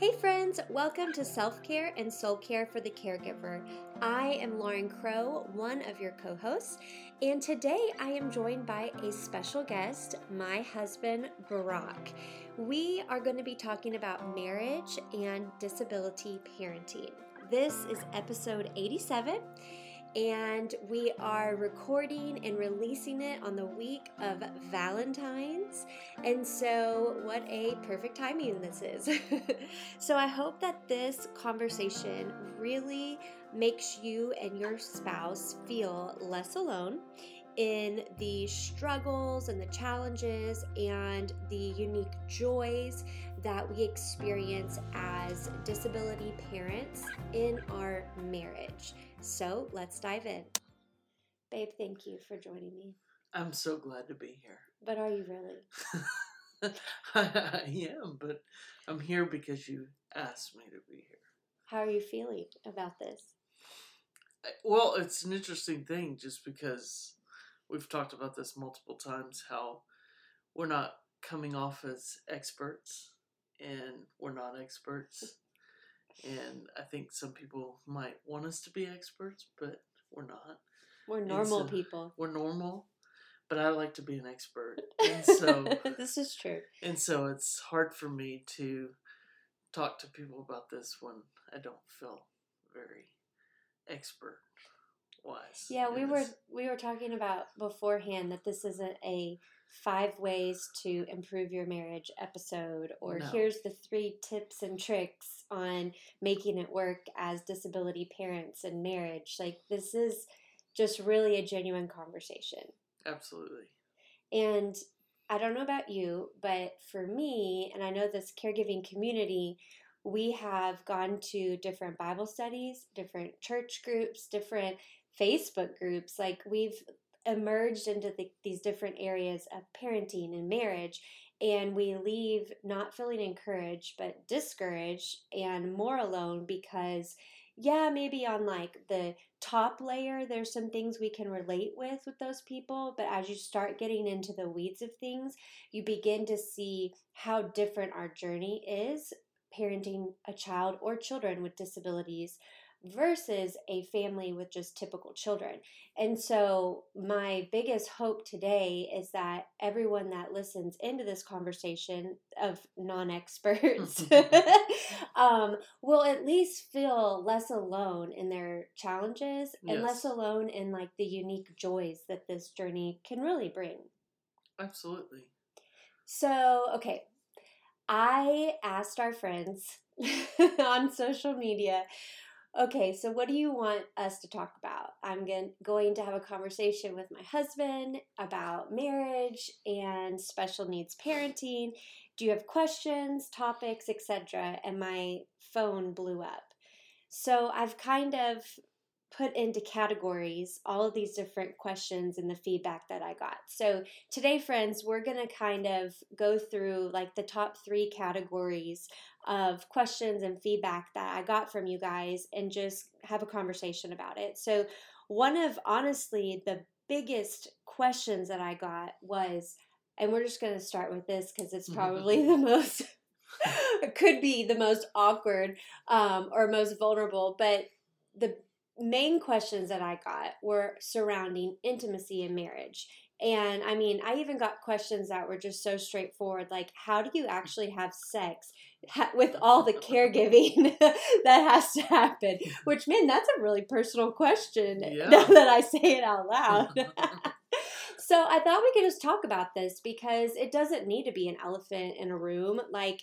Hey, friends, welcome to Self Care and Soul Care for the Caregiver. I am Lauren Crow, one of your co hosts, and today I am joined by a special guest, my husband, Brock. We are going to be talking about marriage and disability parenting. This is episode 87 and we are recording and releasing it on the week of Valentine's. And so, what a perfect timing this is. so, I hope that this conversation really makes you and your spouse feel less alone in the struggles and the challenges and the unique joys that we experience as disability parents in our marriage. So let's dive in. Babe, thank you for joining me. I'm so glad to be here. But are you really? I am, but I'm here because you asked me to be here. How are you feeling about this? Well, it's an interesting thing just because we've talked about this multiple times how we're not coming off as experts and we're not experts and I think some people might want us to be experts, but we're not. We're normal so people. We're normal, but I like to be an expert, and so this is true. And so it's hard for me to talk to people about this when I don't feel very expert wise. Yeah, we were we were talking about beforehand that this isn't a five ways to improve your marriage episode or no. here's the three tips and tricks on making it work as disability parents and marriage. Like this is just really a genuine conversation. Absolutely. And i don't know about you but for me and i know this caregiving community we have gone to different bible studies different church groups different facebook groups. Like we've emerged into the, these different areas of parenting and marriage and we leave not feeling encouraged but discouraged and more alone because yeah maybe on like the top layer there's some things we can relate with with those people but as you start getting into the weeds of things you begin to see how different our journey is parenting a child or children with disabilities versus a family with just typical children. And so, my biggest hope today is that everyone that listens into this conversation of non experts um, will at least feel less alone in their challenges yes. and less alone in like the unique joys that this journey can really bring. Absolutely. So, okay, I asked our friends on social media okay, so what do you want us to talk about? I'm going to have a conversation with my husband about marriage and special needs parenting. Do you have questions, topics, etc.? And my phone blew up. So I've kind of put into categories all of these different questions and the feedback that I got. So today, friends, we're going to kind of go through like the top three categories of questions and feedback that I got from you guys and just have a conversation about it. So, one of honestly the biggest questions that I got was, and we're just going to start with this because it's probably the most, it could be the most awkward um, or most vulnerable, but the main questions that I got were surrounding intimacy in marriage. And I mean, I even got questions that were just so straightforward like, how do you actually have sex with all the caregiving that has to happen? Which, man, that's a really personal question yeah. now that I say it out loud. so I thought we could just talk about this because it doesn't need to be an elephant in a room. Like,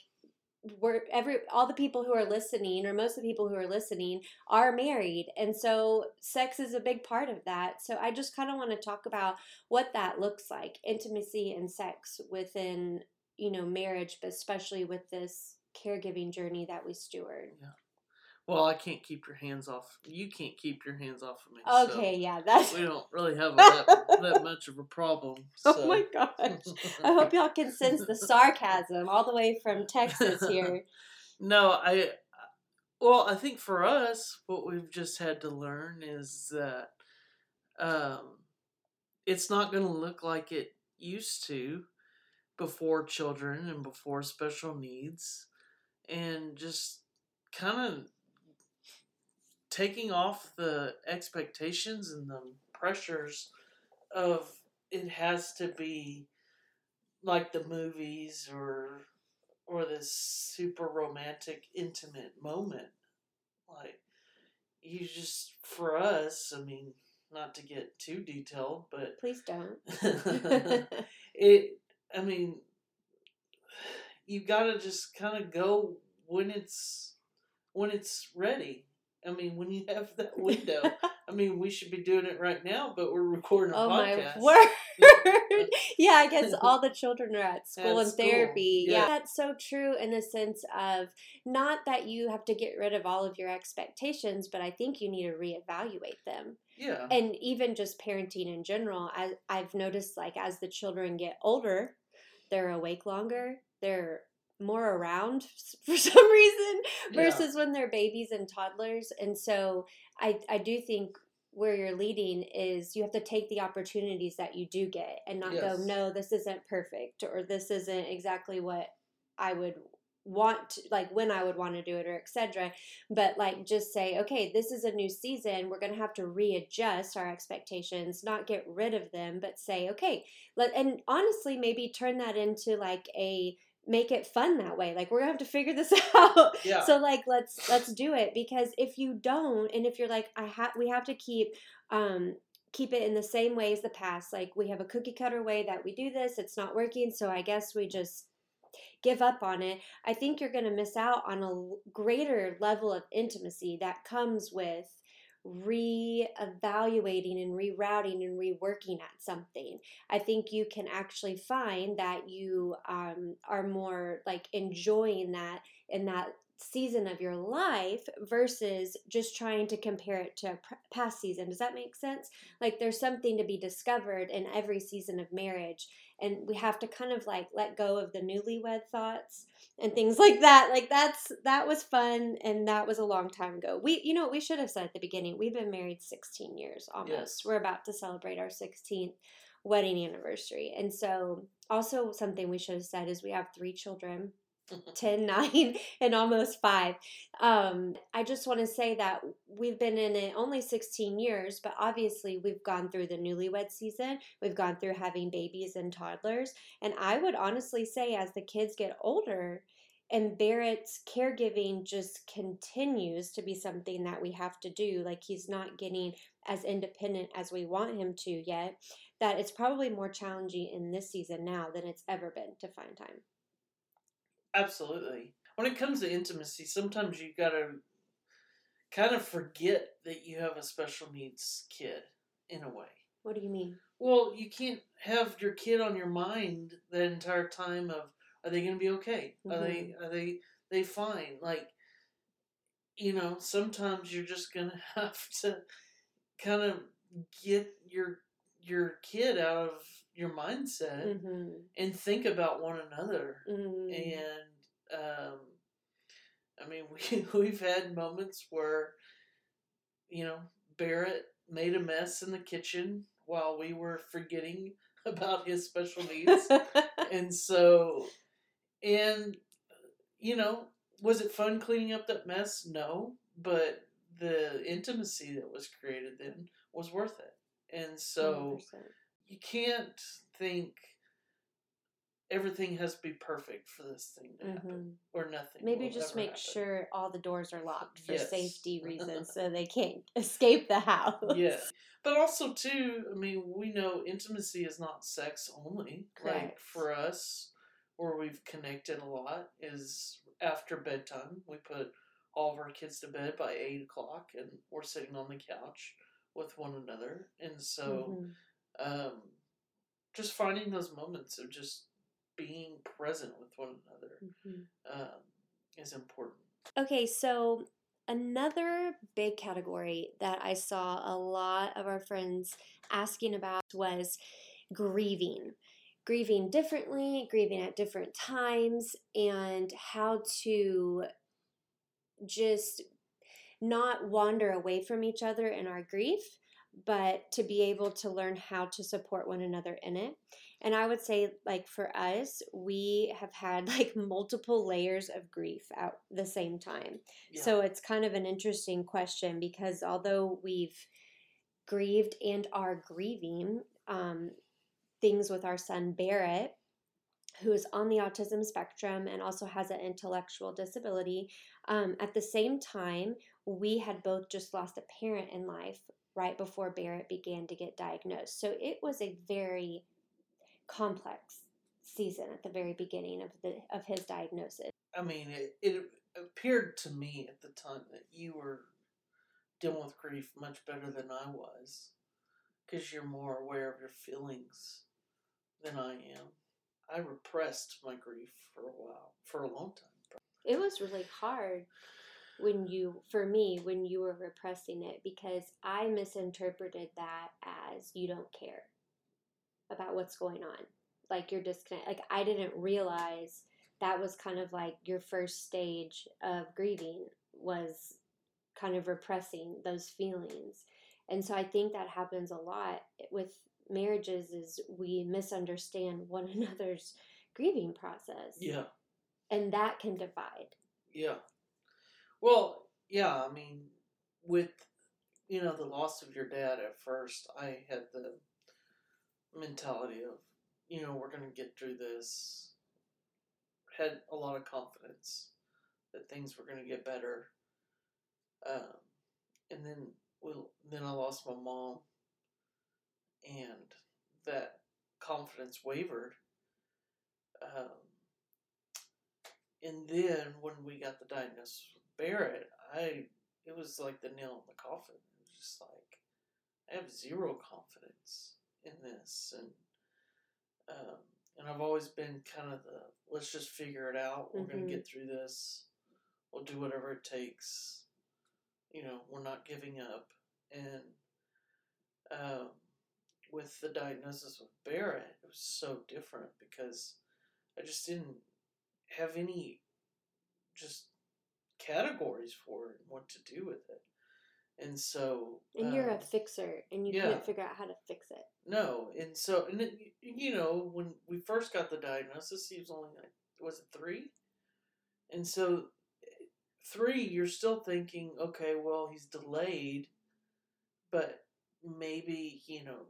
we're every all the people who are listening or most of the people who are listening are married and so sex is a big part of that. So i just kind of want to talk about what that looks like intimacy and sex within you know marriage but especially with this caregiving journey that we steward. Yeah well, I can't keep your hands off. You can't keep your hands off of me. Okay, so yeah, that's. We don't really have that, that much of a problem. So. Oh my gosh! I hope y'all can sense the sarcasm all the way from Texas here. no, I. Well, I think for us, what we've just had to learn is that um, it's not going to look like it used to before children and before special needs and just kind of taking off the expectations and the pressures of it has to be like the movies or or this super romantic intimate moment like you just for us i mean not to get too detailed but Please don't. it i mean you gotta just kind of go when it's when it's ready i mean when you have that window i mean we should be doing it right now but we're recording a oh podcast my word. yeah, I guess all the children are at school At and school, therapy. yeah. Yeah, that's so true in the sense of not that you have to get rid of all of your expectations, but I think you need to reevaluate them. yeah And even just parenting in general, I, I've noticed like as the children get older, they're awake longer, they're more around for some reason Yeah. versus when they're babies and toddlers. And so I, I do think where you're leading is you have to take the opportunities that you do get and not go, no, this isn't perfect or this isn't exactly what I would want to, like when I would want to do it or etc. But like just say, okay, this is a new season. We're gonna have to readjust our expectations, not get rid of them, but say, okay, let and honestly maybe turn that into like a make it fun that way. Like we're gonna have to figure this out. yeah So like let's let's do it because if you don't and if you're like I have we have to keep um keep it in the same way as the past like we have a cookie cutter way that we do this it's not working so I guess we just give up on it I think you're going to miss out on a greater level of intimacy that comes with re-evaluating and rerouting and reworking at something I think you can actually find that you um, are more like enjoying that in that season of your life versus just trying to compare it to a pr- past season. Does that make sense? Like there's something to be discovered in every season of marriage and we have to kind of like let go of the newlywed thoughts and things like that. Like that's that was fun and that was a long time ago. We you know we should have said at the beginning. We've been married 16 years almost. Yes. We're about to celebrate our 16th wedding anniversary. And so also something we should have said is we have three children 10 9 and almost 5 um, i just want to say that we've been in it only 16 years but obviously we've gone through the newlywed season we've gone through having babies and toddlers and i would honestly say as the kids get older and barrett's caregiving just continues to be something that we have to do like he's not getting as independent as we want him to yet that it's probably more challenging in this season now than it's ever been to find time Absolutely. When it comes to intimacy, sometimes you gotta kind of forget that you have a special needs kid in a way. what do you mean Well, you can't have your kid on your mind the entire time of are they gonna be okay? Are they mm-hmm. are they they fine? Like you know, sometimes you're just gonna have to kind of get your your kid out of your mindset Mm-hmm. and think about one another Mm-hmm. and um, I mean, we we've had moments where you know Barrett made a mess in the kitchen while we were forgetting about his special needs, and so and you know, was it fun cleaning up that mess? No, but the intimacy that was created then was worth it, and so you can't think everything has to be perfect for this thing to happen or nothing. Mm-hmm. Maybe just make happen. sure all the doors are locked for Yes. safety reasons so they can't escape the house. Yeah. But also too, I mean, we know intimacy is not sex only. Correct. Like for us, where we've connected a lot is after bedtime. We put all of our kids to bed by eight o'clock and we're sitting on the couch with one another. And so Mhm. Um just finding those moments of just being present with one another Mhm. um, is important. Okay, so another big category that I saw a lot of our friends asking about was grieving. Grieving differently, grieving at different times, and how to just not wander away from each other in our grief, but to be able to learn how to support one another in it. And I would say, like, for us, we have had like multiple layers of grief at the same time. Yeah. So it's kind of an interesting question because although we've grieved and are grieving um, things with our son Barrett, who is on the autism spectrum and also has an intellectual disability, um, at the same time, we had both just lost a parent in life right before Barrett began to get diagnosed. So it was a very complex season at the very beginning of the of his diagnosis. I mean, it, it appeared to me at the time that you were dealing with grief much better than I was because you're more aware of your feelings than I am. I repressed my grief for a while, for a long time. It was really hard when you for me when you were repressing it because I misinterpreted that as you don't care about what's going on. Like you're disconnected. Like I didn't realize that was kind of like your first stage of grieving was kind of repressing those feelings. And so I think that happens a lot with marriages is we misunderstand one another's grieving process. Yeah. And that can divide. Yeah. Well, yeah, I mean, with, you know, the loss of your dad at first, I had the mentality of, you know, we're going to get through this. Had a lot of confidence that things were going to get better. Um, and then we, then I lost my mom, and that confidence wavered. Um, and then when we got the diagnosis Barrett, I it was like the nail in the coffin. It was just like I have zero confidence in this, and um, and I've always been kind of the let's just figure it out. We're Mhm. gonna get through this. We'll do whatever it takes. You know, we're not giving up. And um, with the diagnosis with Barrett, it was so different because I just didn't have any just categories for it and what to do with it. And so And you're a um, fixer and you yeah. couldn't figure out how to fix it. no, and so and it, you know when we first got the diagnosis, he was only like was it three, and so eh, three you're still thinking okay, well he's delayed, but maybe you know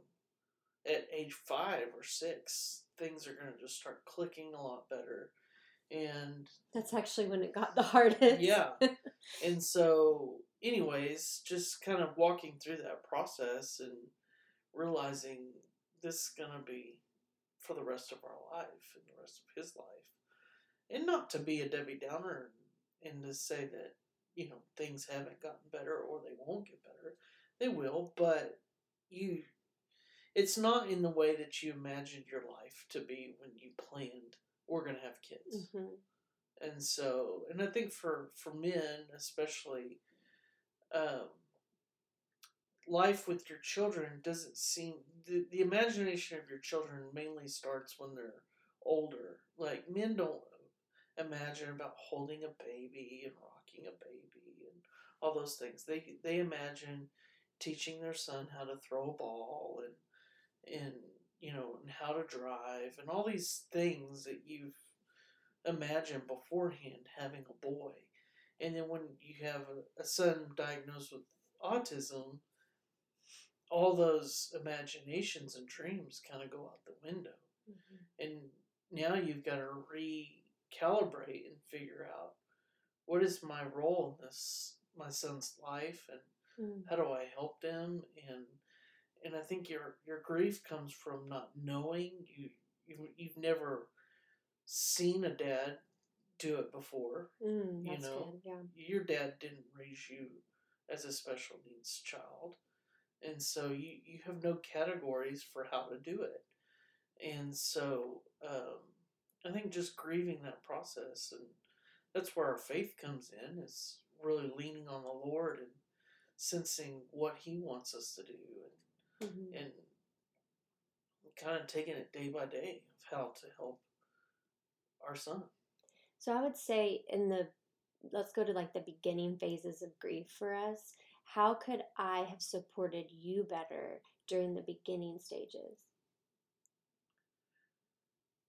at age five or six things are going to just start clicking a lot better, and That's actually when it got the hardest. yeah. and so, anyways, just kind of walking through that process and realizing this is going to be for the rest of our life and the rest of his life. And not to be a Debbie Downer and to say that, you know, things haven't gotten better or they won't get better. They will, but you. It's not in the way that you imagined your life to be when you planned we're going to have kids. Hmm and so and i think for for men especially um life with your children doesn't seem the, the imagination of your children mainly starts when they're older. Like men don't imagine about holding a baby and rocking a baby and all those things. They they imagine teaching their son how to throw a ball and and you know and how to drive and all these things that you've imagined beforehand having a boy. And then when you have a, a son diagnosed with autism all those imaginations and dreams kind of go out the window. And now you've got to recalibrate and figure out what is my role in this my son's life and Mm. how do I help them? And and I think your your grief comes from not knowing you you you've never seen a dad do it before. Mm, You that's know, good. Yeah. Your dad didn't raise you as a special needs child. And so you, you have no categories for how to do it. And so um, I think just grieving that process and that's where our faith comes in is really leaning on the Lord and sensing what he wants us to do and hmm and kind of taking it day by day of how to help our son. So I would say in the let's go to like the beginning phases of grief for us. How could I have supported you better during the beginning stages?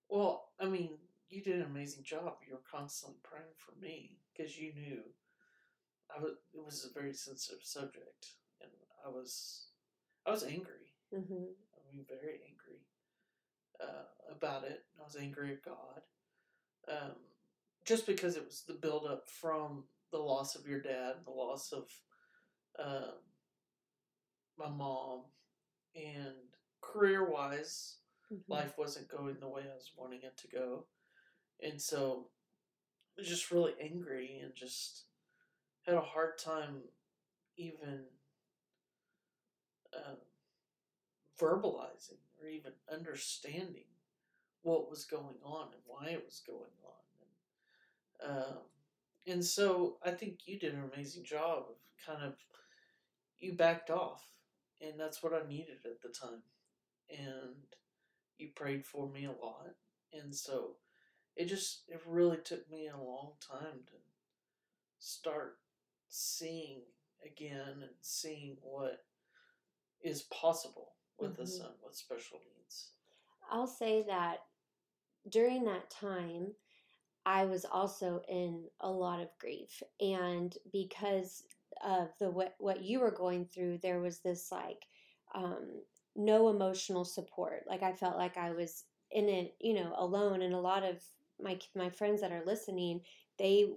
Well, I mean, you did an amazing job. You were constantly praying for me because you knew I was. It was a very sensitive subject, and I was, I was angry. Mm-hmm. I mean, very angry uh, about it. I was angry at God, um, just because it was the build up from the loss of your dad, the loss of um, my mom, and career wise, Mm-hmm. life wasn't going the way I was wanting it to go. And so I was just really angry and just had a hard time even um, verbalizing or even understanding what was going on and why it was going on. And, um, and so I think you did an amazing job of kind of, you backed off. And that's what I needed at the time. And you prayed for me a lot. And so it just, it really took me a long time to start seeing again and seeing what is possible with a Mhm. son with special needs. I'll say that during that time, I was also in a lot of grief, and because of the what what you were going through, there was this like um, no emotional support. Like I felt like I was in it, you know, alone. And a lot of my my friends that are listening, they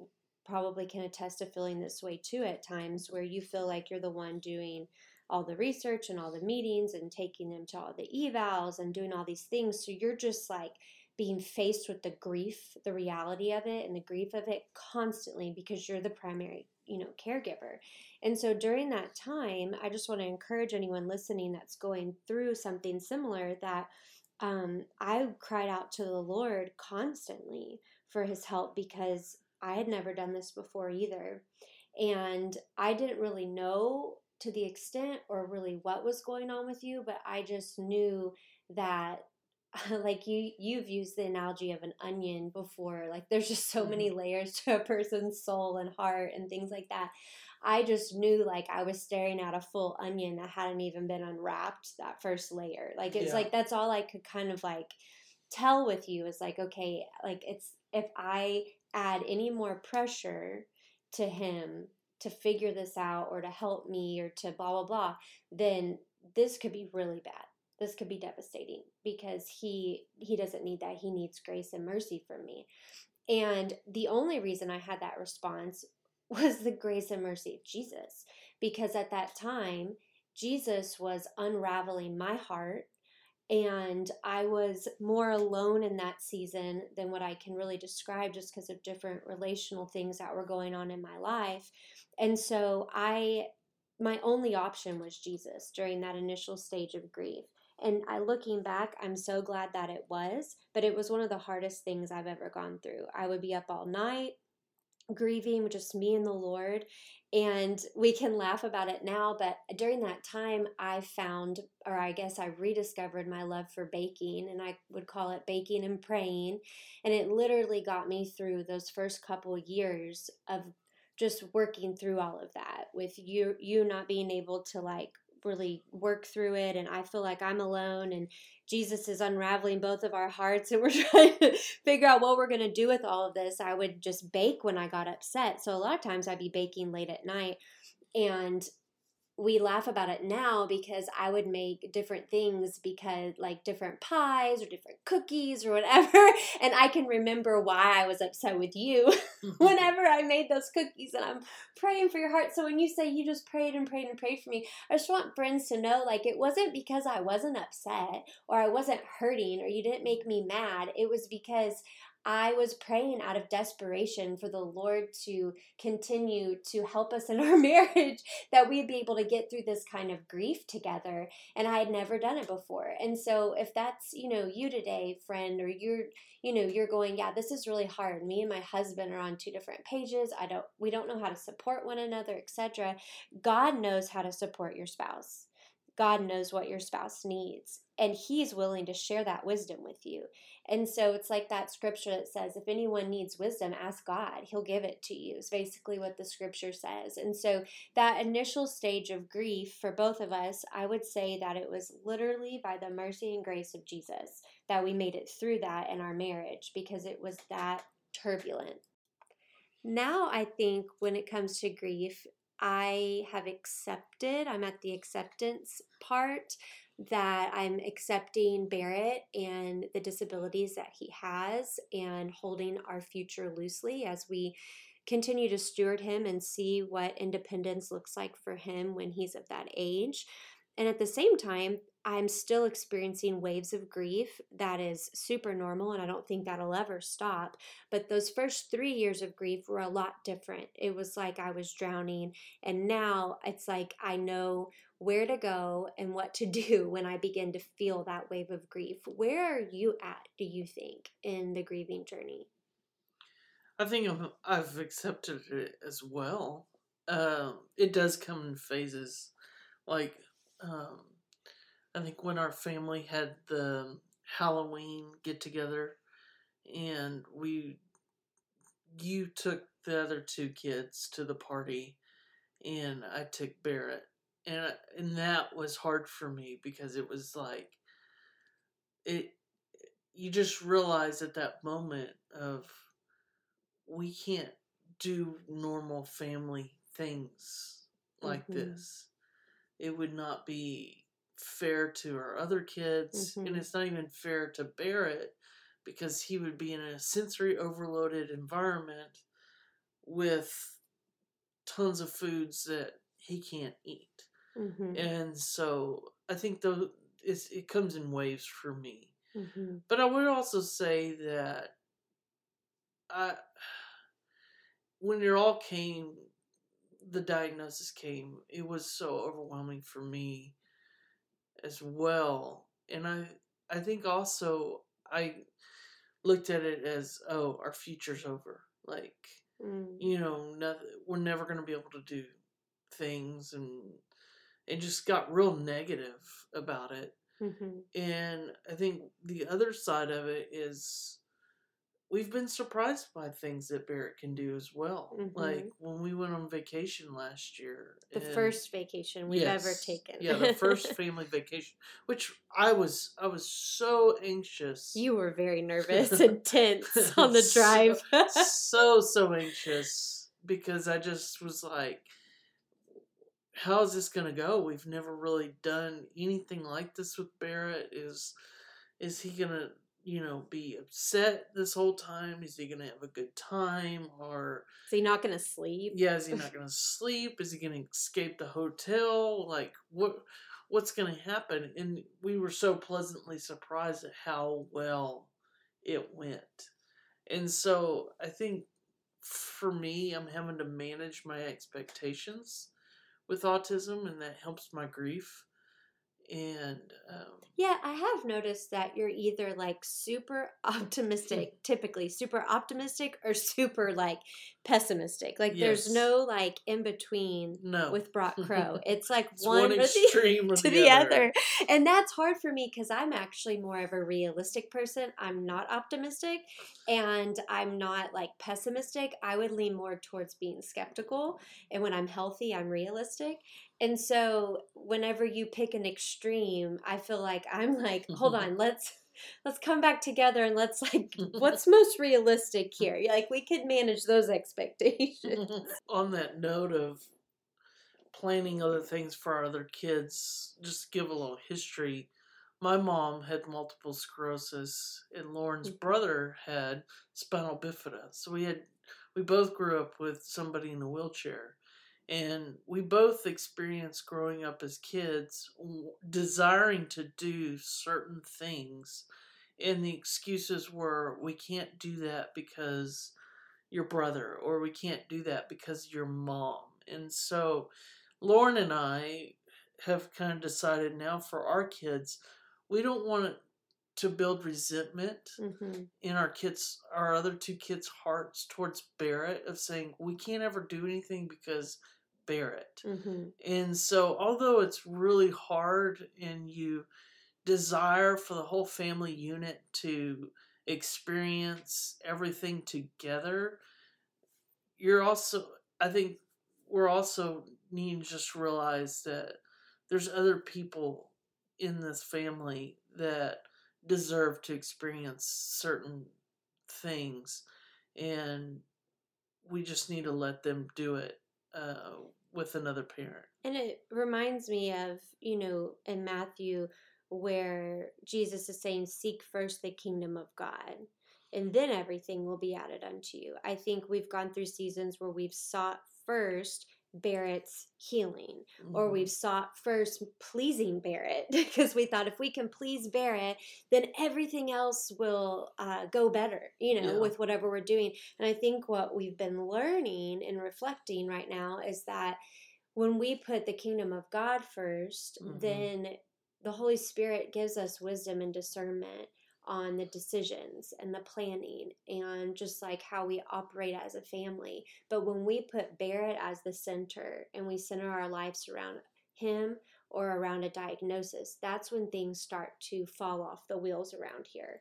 probably can attest to feeling this way too at times, where you feel like you're the one doing all the research and all the meetings and taking them to all the evals and doing all these things. So you're just like being faced with the grief, the reality of it, and the grief of it constantly because you're the primary, you know, caregiver. And so during that time, I just want to encourage anyone listening that's going through something similar that um, I cried out to the Lord constantly for his help because I had never done this before either. And I didn't really know to the extent or really what was going on with you, but I just knew that like you you've used the analogy of an onion before like there's just so many mm-hmm. layers to a person's soul and heart and things like that. I just knew like i was staring at a full onion that hadn't even been unwrapped that first layer. Like it's Yeah. like that's all i could kind of like tell with you is like okay like it's if i add any more pressure to him to figure this out or to help me or to blah blah blah then this could be really bad. This could be devastating because he he doesn't need that. He needs grace and mercy from me. And the only reason i had that response was the grace and mercy of jesus because at that time jesus was unraveling my heart and i was more alone in that season than what i can really describe just because of different relational things that were going on in my life and so i my only option was jesus during that initial stage of grief and I looking back, I'm so glad that it was, but it was one of the hardest things I've ever gone through. I would be up all night grieving just me and the Lord. And we can laugh about it now, but during that time, I found, or I guess I rediscovered my love for baking, and I would call it baking and praying. And it literally got me through those first couple years of just working through all of that with you you not being able to like really work through it and I feel like I'm alone and Jesus is unraveling both of our hearts and we're trying to figure out what we're going to do with all of this. I would just bake when I got upset. So a lot of times I'd be baking late at night and we laugh about it now because I would make different things because like different pies or different cookies or whatever and I can remember why I was upset with you mm-hmm. whenever I made those cookies and I'm praying for your heart. So when you say you just prayed and prayed and prayed for me, I just want friends to know like it wasn't because I wasn't upset or I wasn't hurting or you didn't make me mad. It was because I was praying out of desperation for the Lord to continue to help us in our marriage, that we'd be able to get through this kind of grief together. And I had never done it before. And so if that's, you know, you today, friend, or you're, you know, you're going, yeah, this is really hard. Me and my husband are on two different pages. I don't we don't know how to support one another, etc. God knows how to support your spouse. God knows what your spouse needs, and He's willing to share that wisdom with you. And so it's like that scripture that says, if anyone needs wisdom, ask God. He'll give it to you, is basically what the scripture says. And so that initial stage of grief for both of us, I would say that it was literally by the mercy and grace of Jesus that we made it through that in our marriage because it was that turbulent. Now, I think when it comes to grief, I have accepted, I'm at the acceptance part that I'm accepting Barrett and the disabilities that he has and holding our future loosely as we continue to steward him and see what independence looks like for him when he's of that age. And at the same time, I'm still experiencing waves of grief that is super normal, and I don't think that'll ever stop. But those first three years of grief were a lot different. It was like I was drowning, and now it's like I know where to go and what to do when I begin to feel that wave of grief. Where are you at, do you think, in the grieving journey? I think I've, accepted it as well. Um, it does come in phases. Like, um, I think when our family had the Halloween get together, and we, you took the other two kids to the party, and I took Barrett, and and that was hard for me because it was like, it, you just realize at that moment of, we can't do normal family things like mm-hmm. this. It would not be fair to our other kids, mm-hmm. and it's not even fair to Barrett because he would be in a sensory overloaded environment with tons of foods that he can't eat. Mm-hmm. And so I think though it comes in waves for me. Mm-hmm. But I would also say that I, when it all came, the diagnosis came, it was so overwhelming for me as well. And I I think also I looked at it as oh our future's over. Like mm. you know nothing, we're never going to be able to do things and it just got real negative about it. Mm-hmm. And I think the other side of it is we've been surprised by things that Barrett can do as well. Mm-hmm. Like when we went on vacation last year. The first vacation we've yes, ever taken. yeah, the first family vacation, which I was I was so anxious. You were very nervous and tense on the drive. so, so so anxious because I just was like how is this going to go? We've never really done anything like this with Barrett. Is is he going to you know, be upset this whole time? Is he gonna have a good time, or is he not gonna sleep? Yeah, is he not gonna sleep? Is he gonna escape the hotel? Like, what, what's gonna happen? And we were so pleasantly surprised at how well it went. And so I think for me, I'm having to manage my expectations with autism, and that helps my grief and um, yeah i have noticed that you're either like super optimistic typically super optimistic or super like pessimistic like yes. there's no like in between no. with brock crow it's like it's one, one extreme the, to the, the other. other. and that's hard for me because i'm actually more of a realistic person i'm not optimistic and i'm not like pessimistic i would lean more towards being skeptical and when i'm healthy i'm realistic and so whenever you pick an extreme, I feel like I'm like, hold mm-hmm. on, let's let's come back together and let's like what's most realistic here? Like we could manage those expectations. On that note of planning other things for our other kids, just give a little history. My mom had multiple sclerosis and Lauren's mm-hmm. brother had spinal bifida. So we had we both grew up with somebody in a wheelchair. And we both experienced growing up as kids desiring to do certain things. And the excuses were, we can't do that because your brother, or we can't do that because your mom. And so Lauren and I have kind of decided now for our kids, we don't want to build resentment mm-hmm. in our kids our other two kids hearts towards barrett of saying we can't ever do anything because barrett mm-hmm. and so although it's really hard and you desire for the whole family unit to experience everything together, you're also, I think, we're also needing to just realize that there's other people in this family that deserve to experience certain things and we just need to let them do it uh, with another parent. And it reminds me of you know in matthew where jesus is saying seek first the kingdom of god and then everything will be added unto you. I think we've gone through seasons where we've sought first Barrett's healing, mm-hmm. or we've sought first pleasing Barrett because we thought if we can please Barrett, then everything else will uh, go better, you know, yeah. with whatever we're doing. And I think what we've been learning and reflecting right now is that when we put the kingdom of God 1st mm-hmm. then the Holy Spirit gives us wisdom and discernment on the decisions and the planning and just like how we operate as a family. But when we put Barrett as the center and we center our lives around him or around a diagnosis, that's when things start to fall off the wheels around here.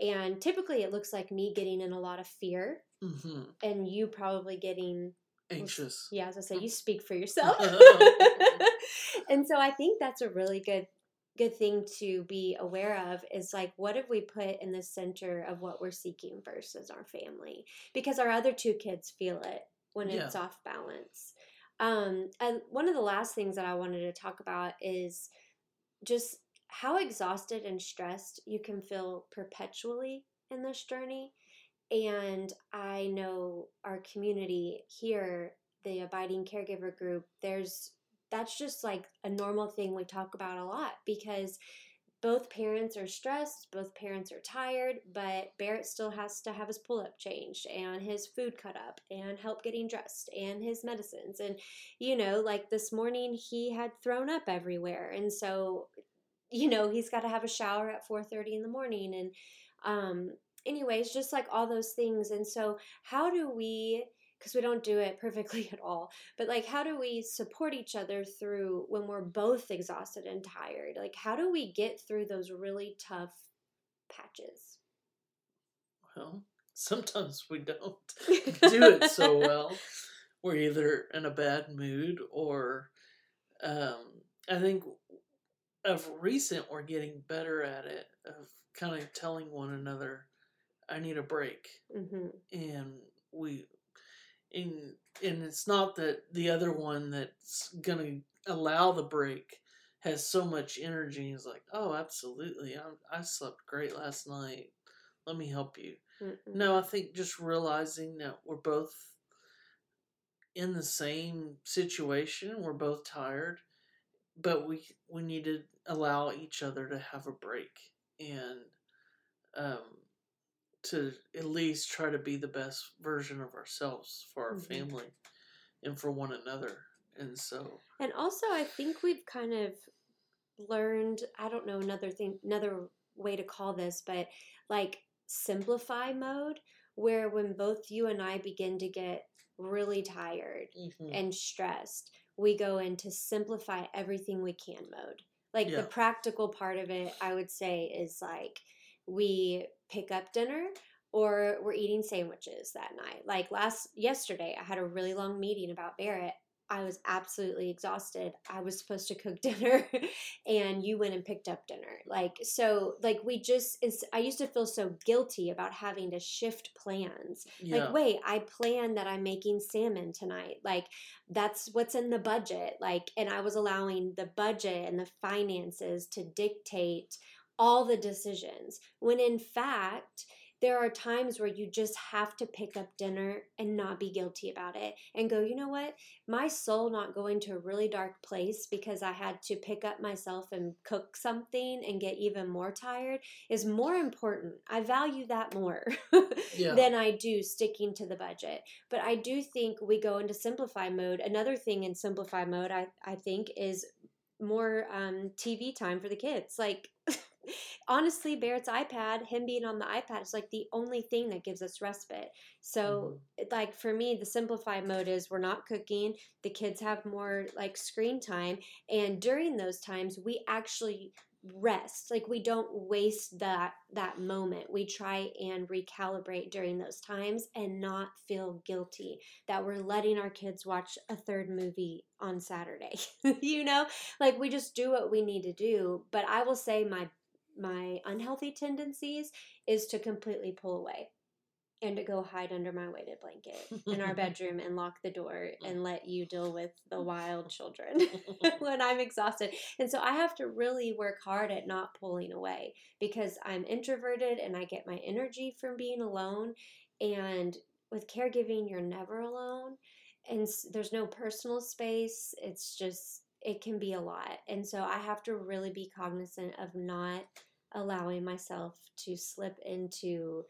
And typically it looks like me getting in a lot of fear mm-hmm. and you probably getting anxious. Yeah, as I say, you speak for yourself. and so I think that's a really good good thing to be aware of is like what have we put in the center of what we're seeking versus our family? Because our other two kids feel it when yeah. it's off balance. Um, and one of the last things that i wanted to talk about is just how exhausted and stressed you can feel perpetually in this journey. And i know our community here the abiding caregiver group there's that's just like a normal thing we talk about a lot because both parents are stressed, both parents are tired, but Barrett still has to have his pull up changed and his food cut up and help getting dressed and his medicines. And, you know, like this morning he had thrown up everywhere. And so, you know, he's got to have a shower at 4.30 in the morning. And, um, anyways, just like all those things. And so, how do we because we don't do it perfectly at all. But like, how do we support each other through when we're both exhausted and tired? Like, how do we get through those really tough patches? Well, sometimes we don't do it so well. We're either in a bad mood or um, I think of recent we're getting better at it of kind of telling one another I need a break. Mm-hmm. And we and and it's not that the other one that's gonna allow the break has so much energy. He's like, oh, absolutely, I, I slept great last night. Let me help you. mm No, I think just realizing that we're both in the same situation. We're both tired, but we we need to allow each other to have a break and um, to at least try to be the best version of ourselves for our mm-hmm. family and for one another. And so And also I think we've kind of learned, I don't know another thing another way to call this, but like simplify mode where when both you and I begin to get really tired mm-hmm. and stressed, we go into simplify everything we can mode. Like yeah. the practical part of it, I would say, is like we pick up dinner or we're eating sandwiches that night. Like last yesterday, I had a really long meeting about Barrett. I was absolutely exhausted. I was supposed to cook dinner and you went and picked up dinner. Like so like we just it's I used to feel so guilty about having to shift plans. Yeah. Like wait, I plan that I'm making salmon tonight. Like that's what's in the budget. Like and I was allowing the budget and the finances to dictate all the decisions when in fact there are times where you just have to pick up dinner and not be guilty about it and go, you know what? My soul not going to a really dark place because I had to pick up myself and cook something and get even more tired is more important. I value that more yeah. than I do sticking to the budget. But I do think we go into simplify mode. Another thing in simplify mode, I, I think, is more um, TV time for the kids. Like, honestly, Barrett's iPad, him being on the iPad, is like the only thing that gives us respite. So, mm-hmm. like for me, the simplified mode is we're not cooking. The kids have more like screen time, and during those times, we actually rest like we don't waste that that moment we try and recalibrate during those times and not feel guilty that we're letting our kids watch a third movie on saturday you know like we just do what we need to do but i will say my my unhealthy tendencies is to completely pull away and to go hide under my weighted blanket in our bedroom and lock the door mm. and let you deal with the wild children when I'm exhausted. And so I have to really work hard at not pulling away because I'm introverted and I get my energy from being alone. And with caregiving, you're never alone. And there's no personal space. It's just, it can be a lot. And so I have to really be cognizant of not allowing myself to slip into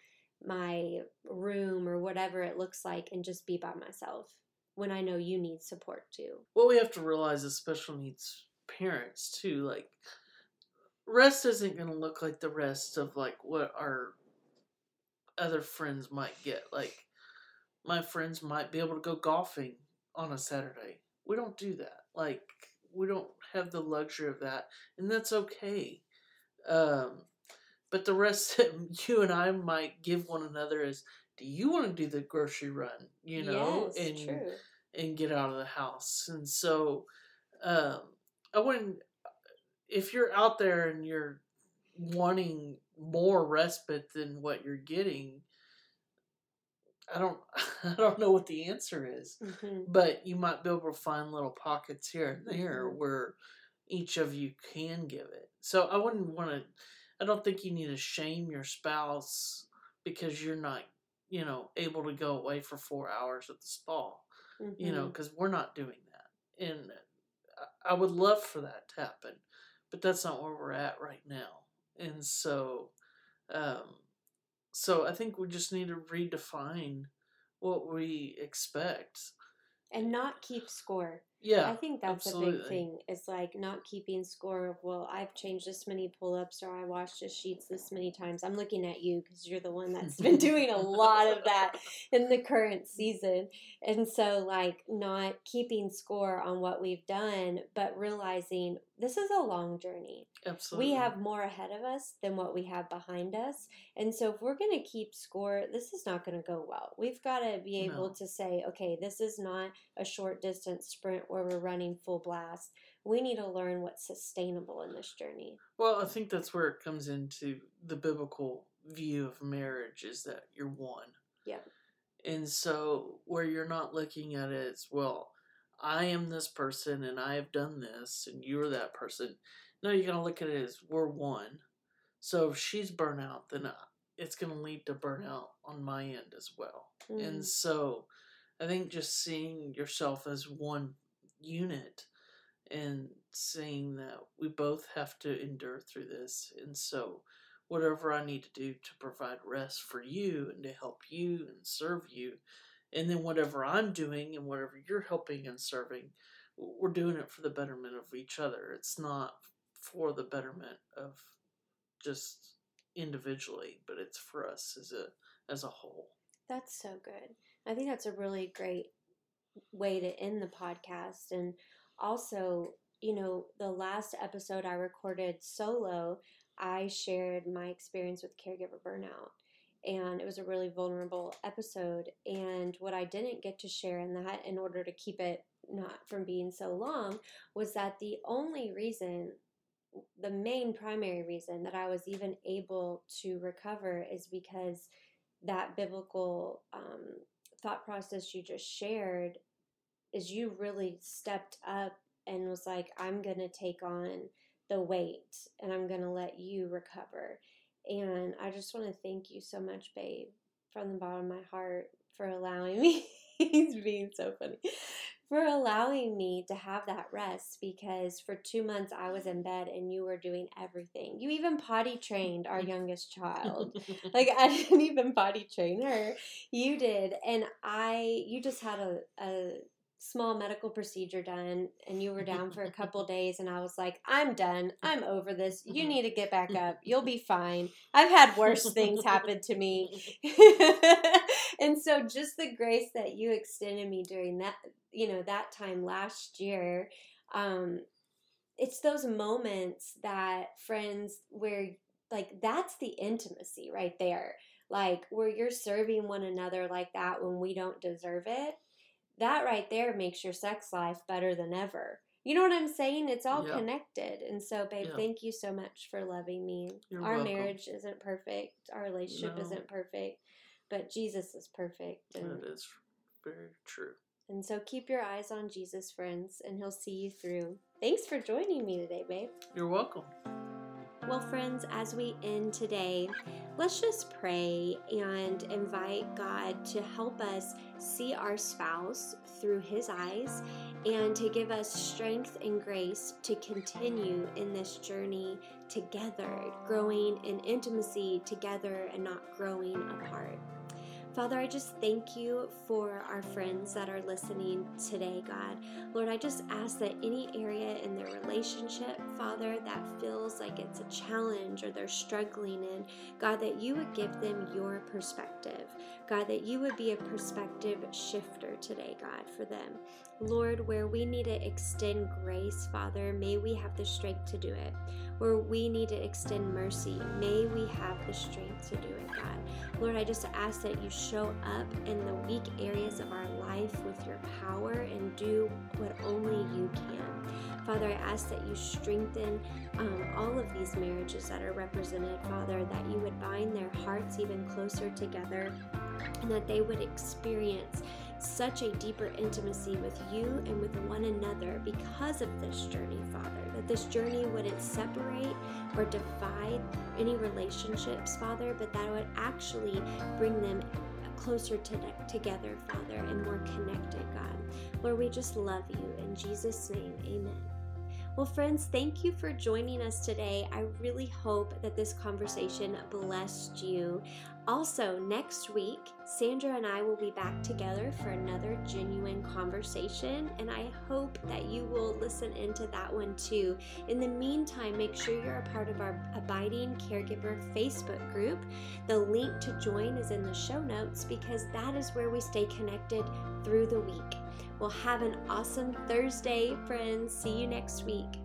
my room or whatever it looks like and just be by myself when I know you need support too. Well, we have to realize as special needs parents too, like rest isn't going to look like the rest of like what our other friends might get. Like my friends might be able to go golfing on a Saturday. We don't do that. Like we don't have the luxury of that, and that's okay. Um, but the rest that you and I might give one another is, do you want to do the grocery run? You know, yes, and true. and get out of the house. And so, um, I wouldn't. If you're out there and you're wanting more respite than what you're getting, I don't I don't know what the answer is. Mm-hmm. But you might be able to find little pockets here and there mm-hmm. where each of you can give it. So I wouldn't want to I don't think you need to shame your spouse because you're not, you know, able to go away for four hours at the spa. Mm-hmm. You know, because mm-hmm. we're not doing that, and I would love for that to happen, but that's not where we're at right now. And so, um, so I think we just need to redefine what we expect and not keep score. Yeah. I think that's absolutely. a big thing. It's like not keeping score of, well, I've changed this many pull ups or I washed the sheets this many times. I'm looking at you because you're the one that's been doing a lot of that in the current season. And so, like, not keeping score on what we've done, but realizing this is a long journey. Absolutely. We have more ahead of us than what we have behind us. And so, if we're going to keep score, this is not going to go well. We've got to be able no. to say, okay, this is not a short distance sprint where we're running full blast. We need to learn what's sustainable in this journey. Well, I think that's where it comes into the biblical view of marriage is that you're one. Yeah. And so where you're not looking at it as, well, I am this person and I have done this and you're that person. No, you're going to look at it as we're one. So if she's burnout, then uh, it's going to lead to burnout on my end as well. Mm. And so I think just seeing yourself as one unit and saying that we both have to endure through this. And so, whatever I need to do to provide rest for you and to help you and serve you, and then whatever I'm doing and whatever you're helping and serving, we're doing it for the betterment of each other. It's not for the betterment of just individually, but it's for us as a as a whole. That's so good. I think that's a really great way to end the podcast. And also, you know, the last episode I recorded solo, I shared my experience with caregiver burnout. And it was a really vulnerable episode. And what I didn't get to share in that, in order to keep it not from being so long, was that the only reason, the main primary reason that I was even able to recover is because that biblical um, thought process you just shared is you really stepped up and was like, I'm going to take on the weight and I'm going to let you recover. And I just want to thank you so much, babe, from the bottom of my heart for allowing me. He's being so funny for allowing me to have that rest because for two months I was in bed and you were doing everything. You even potty trained our youngest child. like I didn't even potty train her. You did. And I you just had a, a small medical procedure done and you were down for a couple days and I was like, I'm done. I'm over this. You mm-hmm. need to get back up. You'll be fine. I've had worse things happen to me. and so just the grace that you extended me during that, you know, that time last year, um, it's those moments that friends where like that's the intimacy right there like where you're serving one another like that when we don't deserve it that right there makes your sex life better than ever you know what i'm saying it's all Yeah. connected and so babe Yeah. thank you so much for loving me You're our welcome. marriage isn't perfect our relationship No. isn't perfect but jesus is perfect and That is very true. And so keep your eyes on Jesus, friends, and he'll see you through. Thanks for joining me today, babe. You're welcome. Well, friends, as we end today, let's just pray and invite God to help us see our spouse through his eyes and to give us strength and grace to continue in this journey together, growing in intimacy together and not growing apart. Father, I just thank you for our friends that are listening today, God. Lord, I just ask that any area in their relationship, Father, that feels like it's a challenge or they're struggling in, God, that you would give them your perspective. God, that you would be a perspective shifter today, God, for them. Lord, where we need to extend grace, Father, may we have the strength to do it. Where we need to extend mercy, may we have the strength to do it, God. Lord, I just ask that you show up in the weak areas of our life with your power and do what only you can. Father, I ask that you strengthen um, all of these marriages that are represented, Father, that you would bind their hearts even closer together and that they would experience such a deeper intimacy with you and with one another because of this journey, Father. That this journey wouldn't separate or divide any relationships, Father, but that it would actually bring them closer to together, Father, and more connected, God. Lord, we just love you. In Jesus' name, amen. Well, friends, thank you for joining us today. I really hope that this conversation blessed you. Also, next week, Sandra and I will be back together for another genuine conversation, and I hope that you will listen into that one too. In the meantime, make sure you're a part of our Abiding Caregiver Facebook group. The link to join is in the show notes because that is where we stay connected through the week. Well, have an awesome Thursday, friends. See you next week.